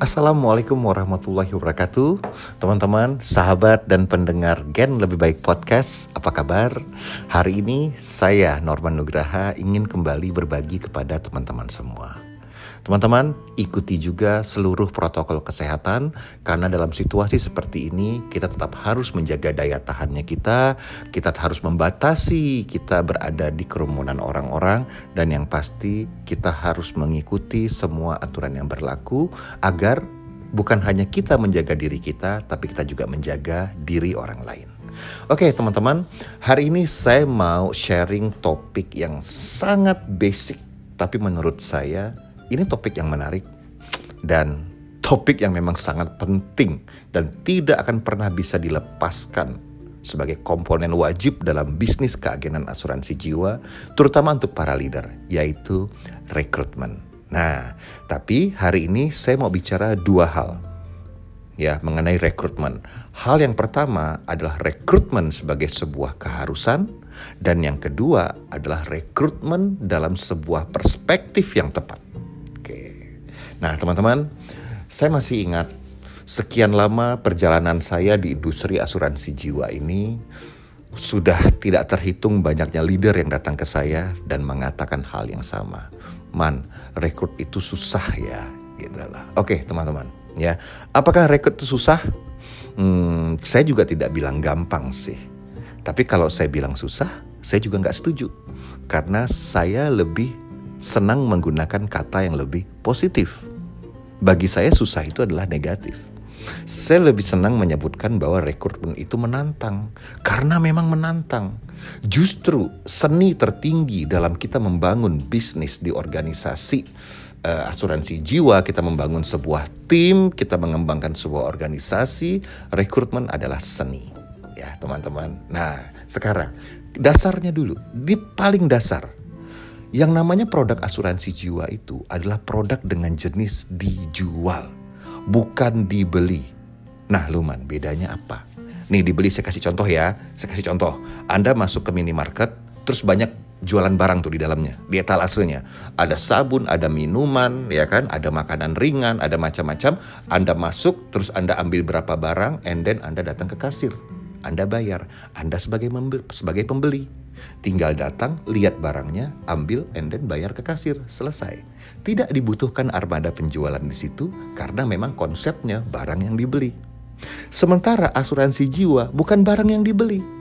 Assalamualaikum warahmatullahi wabarakatuh Teman-teman, sahabat dan pendengar Gen Lebih Baik Podcast Apa kabar? Hari ini saya Norman Nugraha ingin kembali berbagi kepada teman-teman semua Teman-teman, ikuti juga seluruh protokol kesehatan karena dalam situasi seperti ini kita tetap harus menjaga daya tahannya kita, kita harus membatasi kita berada di kerumunan orang-orang dan yang pasti kita harus mengikuti semua aturan yang berlaku agar bukan hanya kita menjaga diri kita tapi kita juga menjaga diri orang lain. Oke teman-teman, hari ini saya mau sharing topik yang sangat basic tapi menurut saya ini topik yang menarik dan topik yang memang sangat penting dan tidak akan pernah bisa dilepaskan sebagai komponen wajib dalam bisnis keagenan asuransi jiwa, terutama untuk para leader, yaitu rekrutmen. Nah, tapi hari ini saya mau bicara dua hal ya mengenai rekrutmen. Hal yang pertama adalah rekrutmen sebagai sebuah keharusan dan yang kedua adalah rekrutmen dalam sebuah perspektif yang tepat. Nah, teman-teman, saya masih ingat sekian lama perjalanan saya di industri asuransi jiwa ini sudah tidak terhitung banyaknya leader yang datang ke saya dan mengatakan hal yang sama. Man, rekrut itu susah ya, gitu lah. Oke, teman-teman, ya. Apakah rekrut itu susah? Hmm, saya juga tidak bilang gampang sih. Tapi kalau saya bilang susah, saya juga nggak setuju. Karena saya lebih senang menggunakan kata yang lebih positif. Bagi saya susah itu adalah negatif. Saya lebih senang menyebutkan bahwa rekrutmen itu menantang karena memang menantang. Justru seni tertinggi dalam kita membangun bisnis di organisasi uh, asuransi jiwa, kita membangun sebuah tim, kita mengembangkan sebuah organisasi, rekrutmen adalah seni. Ya, teman-teman. Nah, sekarang dasarnya dulu, di paling dasar yang namanya produk asuransi jiwa itu adalah produk dengan jenis dijual, bukan dibeli. Nah, Luman, bedanya apa? Nih, dibeli saya kasih contoh ya. Saya kasih contoh. Anda masuk ke minimarket, terus banyak jualan barang tuh di dalamnya, di etalasenya. Ada sabun, ada minuman, ya kan? Ada makanan ringan, ada macam-macam. Anda masuk, terus Anda ambil berapa barang, and then Anda datang ke kasir. Anda bayar. Anda sebagai, sebagai pembeli. Tinggal datang, lihat barangnya, ambil, and then bayar ke kasir. Selesai. Tidak dibutuhkan armada penjualan di situ karena memang konsepnya barang yang dibeli. Sementara asuransi jiwa bukan barang yang dibeli.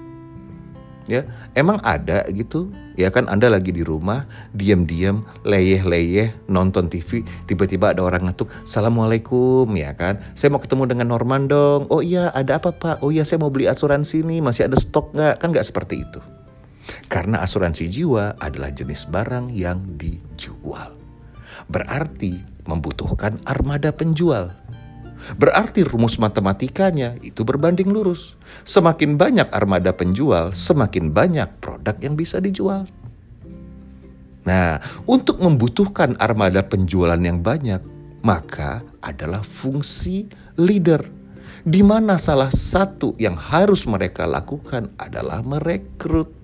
Ya, emang ada gitu. Ya kan Anda lagi di rumah, diam-diam, leyeh-leyeh, nonton TV, tiba-tiba ada orang ngetuk, Assalamualaikum, ya kan. Saya mau ketemu dengan Norman dong. Oh iya, ada apa Pak? Oh iya, saya mau beli asuransi nih, masih ada stok nggak? Kan nggak seperti itu. Karena asuransi jiwa adalah jenis barang yang dijual. Berarti membutuhkan armada penjual. Berarti rumus matematikanya itu berbanding lurus. Semakin banyak armada penjual, semakin banyak produk yang bisa dijual. Nah, untuk membutuhkan armada penjualan yang banyak, maka adalah fungsi leader di mana salah satu yang harus mereka lakukan adalah merekrut.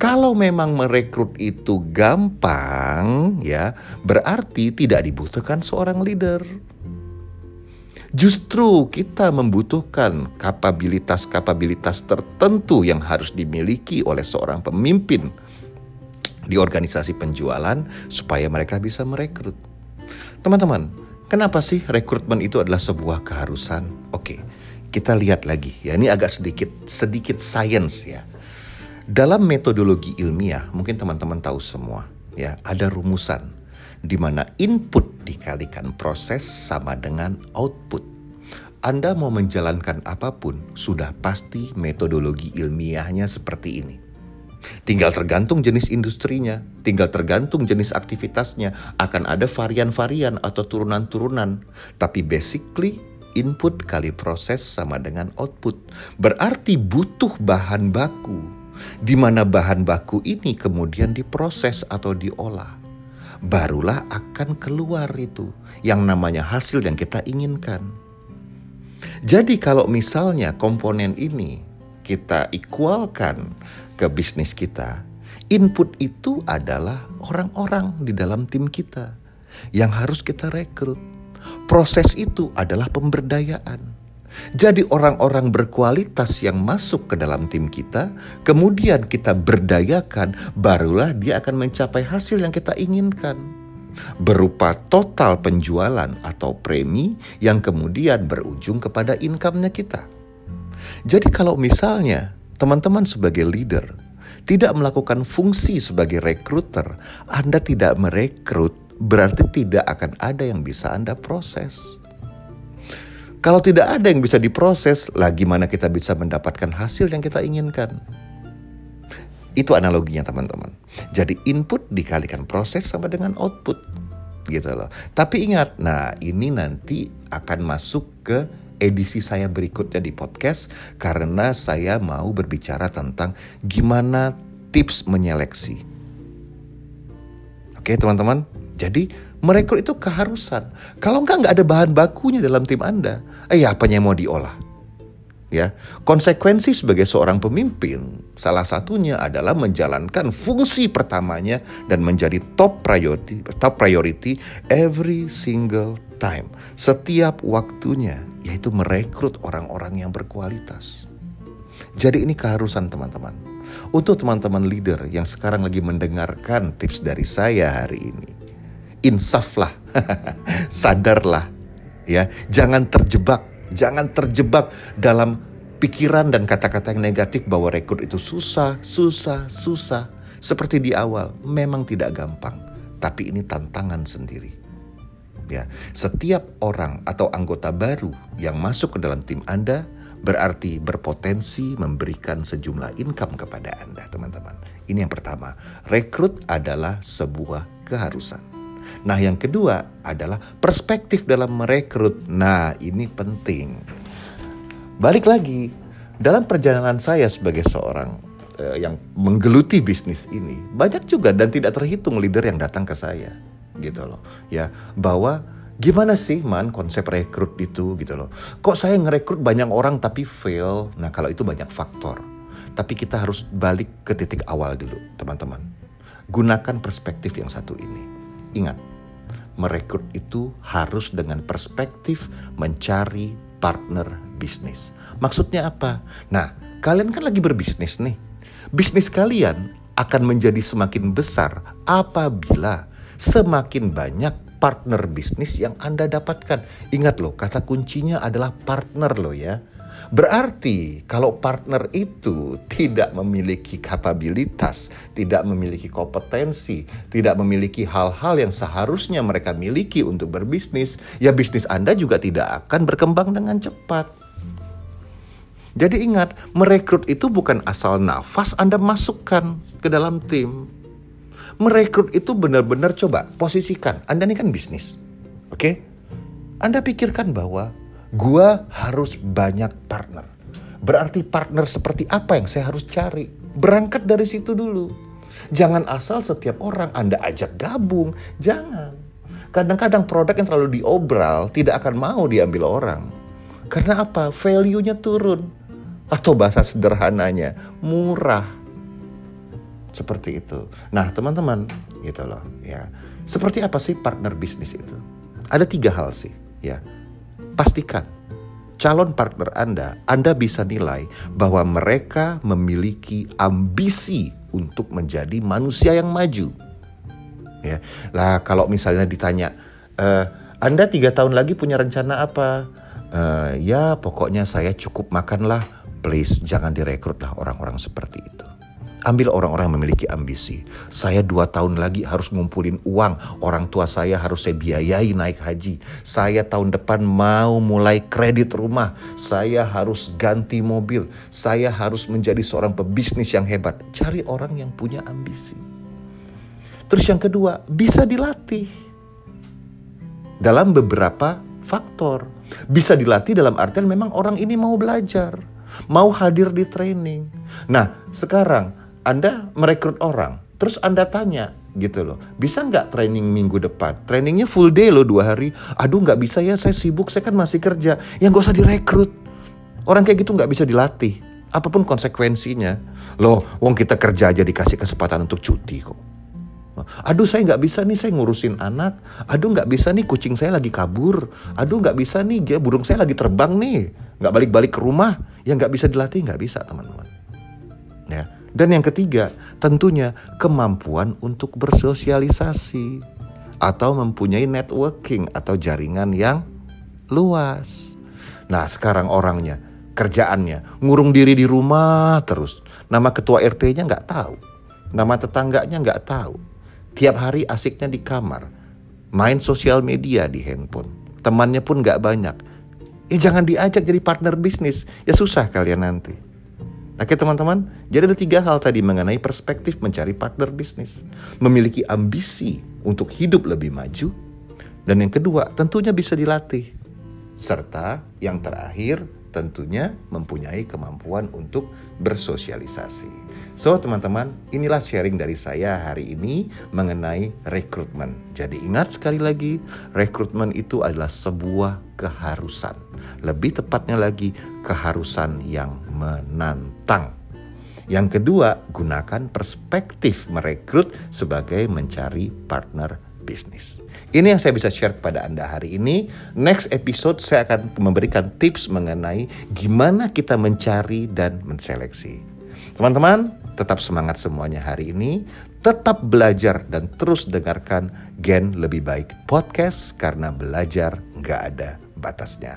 Kalau memang merekrut itu gampang, ya, berarti tidak dibutuhkan seorang leader. Justru kita membutuhkan kapabilitas-kapabilitas tertentu yang harus dimiliki oleh seorang pemimpin di organisasi penjualan supaya mereka bisa merekrut. Teman-teman, kenapa sih rekrutmen itu adalah sebuah keharusan? Oke, kita lihat lagi ya. Ini agak sedikit sedikit science ya. Dalam metodologi ilmiah, mungkin teman-teman tahu semua, ya, ada rumusan di mana input dikalikan proses sama dengan output. Anda mau menjalankan apa pun, sudah pasti metodologi ilmiahnya seperti ini. Tinggal tergantung jenis industrinya, tinggal tergantung jenis aktivitasnya, akan ada varian-varian atau turunan-turunan. Tapi basically input kali proses sama dengan output. Berarti butuh bahan baku di mana bahan baku ini kemudian diproses atau diolah. Barulah akan keluar itu yang namanya hasil yang kita inginkan. Jadi kalau misalnya komponen ini kita equalkan ke bisnis kita, input itu adalah orang-orang di dalam tim kita yang harus kita rekrut. Proses itu adalah pemberdayaan. Jadi orang-orang berkualitas yang masuk ke dalam tim kita, kemudian kita berdayakan, barulah dia akan mencapai hasil yang kita inginkan. Berupa total penjualan atau premi yang kemudian berujung kepada income-nya kita. Jadi kalau misalnya teman-teman sebagai leader tidak melakukan fungsi sebagai rekruter, Anda tidak merekrut, berarti tidak akan ada yang bisa Anda proses. Kalau tidak ada yang bisa diproses, lah gimana kita bisa mendapatkan hasil yang kita inginkan? Itu analoginya teman-teman. Jadi input dikalikan proses sama dengan output. Gitu loh. Tapi ingat, nah ini nanti akan masuk ke edisi saya berikutnya di podcast karena saya mau berbicara tentang gimana tips menyeleksi. Oke teman-teman, jadi Merekrut itu keharusan. Kalau enggak nggak ada bahan bakunya dalam tim Anda, eh ya apanya yang mau diolah? Ya, konsekuensi sebagai seorang pemimpin salah satunya adalah menjalankan fungsi pertamanya dan menjadi top priority top priority every single time. Setiap waktunya yaitu merekrut orang-orang yang berkualitas. Jadi ini keharusan teman-teman. Untuk teman-teman leader yang sekarang lagi mendengarkan tips dari saya hari ini insaflah, sadarlah, ya, jangan terjebak, jangan terjebak dalam pikiran dan kata-kata yang negatif bahwa rekrut itu susah, susah, susah. Seperti di awal, memang tidak gampang, tapi ini tantangan sendiri. Ya, setiap orang atau anggota baru yang masuk ke dalam tim Anda berarti berpotensi memberikan sejumlah income kepada Anda, teman-teman. Ini yang pertama, rekrut adalah sebuah keharusan. Nah, yang kedua adalah perspektif dalam merekrut. Nah, ini penting. Balik lagi, dalam perjalanan saya sebagai seorang uh, yang menggeluti bisnis ini, banyak juga dan tidak terhitung leader yang datang ke saya, gitu loh. Ya, bahwa gimana sih man konsep rekrut itu gitu loh. Kok saya ngerekrut banyak orang tapi fail? Nah, kalau itu banyak faktor. Tapi kita harus balik ke titik awal dulu, teman-teman. Gunakan perspektif yang satu ini. Ingat, merekrut itu harus dengan perspektif mencari partner bisnis. Maksudnya apa? Nah, kalian kan lagi berbisnis nih. Bisnis kalian akan menjadi semakin besar apabila semakin banyak partner bisnis yang Anda dapatkan. Ingat loh, kata kuncinya adalah partner loh ya. Berarti kalau partner itu tidak memiliki kapabilitas, tidak memiliki kompetensi, tidak memiliki hal-hal yang seharusnya mereka miliki untuk berbisnis, ya bisnis Anda juga tidak akan berkembang dengan cepat. Jadi ingat, merekrut itu bukan asal nafas Anda masukkan ke dalam tim. Merekrut itu benar-benar coba posisikan. Anda ini kan bisnis. Oke? Anda pikirkan bahwa Gua harus banyak partner. Berarti partner seperti apa yang saya harus cari? Berangkat dari situ dulu. Jangan asal setiap orang Anda ajak gabung. Jangan. Kadang-kadang produk yang terlalu diobral tidak akan mau diambil orang. Karena apa? Value-nya turun. Atau bahasa sederhananya, murah. Seperti itu. Nah, teman-teman, gitu loh, ya. Seperti apa sih partner bisnis itu? Ada tiga hal sih, ya pastikan calon partner Anda, Anda bisa nilai bahwa mereka memiliki ambisi untuk menjadi manusia yang maju. Ya, lah kalau misalnya ditanya, e, Anda tiga tahun lagi punya rencana apa? E, ya pokoknya saya cukup makanlah, please jangan direkrut lah orang-orang seperti itu. Ambil orang-orang yang memiliki ambisi. Saya dua tahun lagi harus ngumpulin uang. Orang tua saya harus saya biayai naik haji. Saya tahun depan mau mulai kredit rumah. Saya harus ganti mobil. Saya harus menjadi seorang pebisnis yang hebat. Cari orang yang punya ambisi. Terus yang kedua, bisa dilatih. Dalam beberapa faktor. Bisa dilatih dalam artian memang orang ini mau belajar. Mau hadir di training. Nah sekarang anda merekrut orang, terus Anda tanya gitu loh, bisa nggak training minggu depan? Trainingnya full day loh dua hari. Aduh nggak bisa ya, saya sibuk, saya kan masih kerja. Ya nggak usah direkrut. Orang kayak gitu nggak bisa dilatih. Apa pun konsekuensinya. Loh, wong kita kerja aja dikasih kesempatan untuk cuti kok. Aduh saya nggak bisa nih saya ngurusin anak. Aduh nggak bisa nih kucing saya lagi kabur. Aduh nggak bisa nih dia burung saya lagi terbang nih. Nggak balik-balik ke rumah. Yang nggak bisa dilatih nggak bisa teman-teman. Ya. Dan yang ketiga tentunya kemampuan untuk bersosialisasi atau mempunyai networking atau jaringan yang luas. Nah sekarang orangnya kerjaannya ngurung diri di rumah terus. Nama ketua RT-nya nggak tahu Nama tetangganya nggak tahu. Tiap hari asiknya di kamar. Main sosial media di handphone. Temannya pun nggak banyak. Ya jangan diajak jadi partner bisnis. Ya susah kalian nanti. Oke teman-teman, jadi ada tiga hal tadi mengenai perspektif mencari partner bisnis. Memiliki ambisi untuk hidup lebih maju. Dan yang kedua, tentunya bisa dilatih. Serta yang terakhir, tentunya mempunyai kemampuan untuk bersosialisasi. So, teman-teman, inilah sharing dari saya hari ini mengenai rekrutmen. Jadi, ingat sekali lagi, rekrutmen itu adalah sebuah keharusan. Lebih tepatnya lagi, keharusan yang menantang. Yang kedua, gunakan perspektif merekrut sebagai mencari partner bisnis. Ini yang saya bisa share kepada Anda hari ini. Next episode saya akan memberikan tips mengenai gimana kita mencari dan menseleksi. Teman-teman, tetap semangat semuanya hari ini. Tetap belajar dan terus dengarkan Gen Lebih Baik Podcast karena belajar nggak ada batasnya.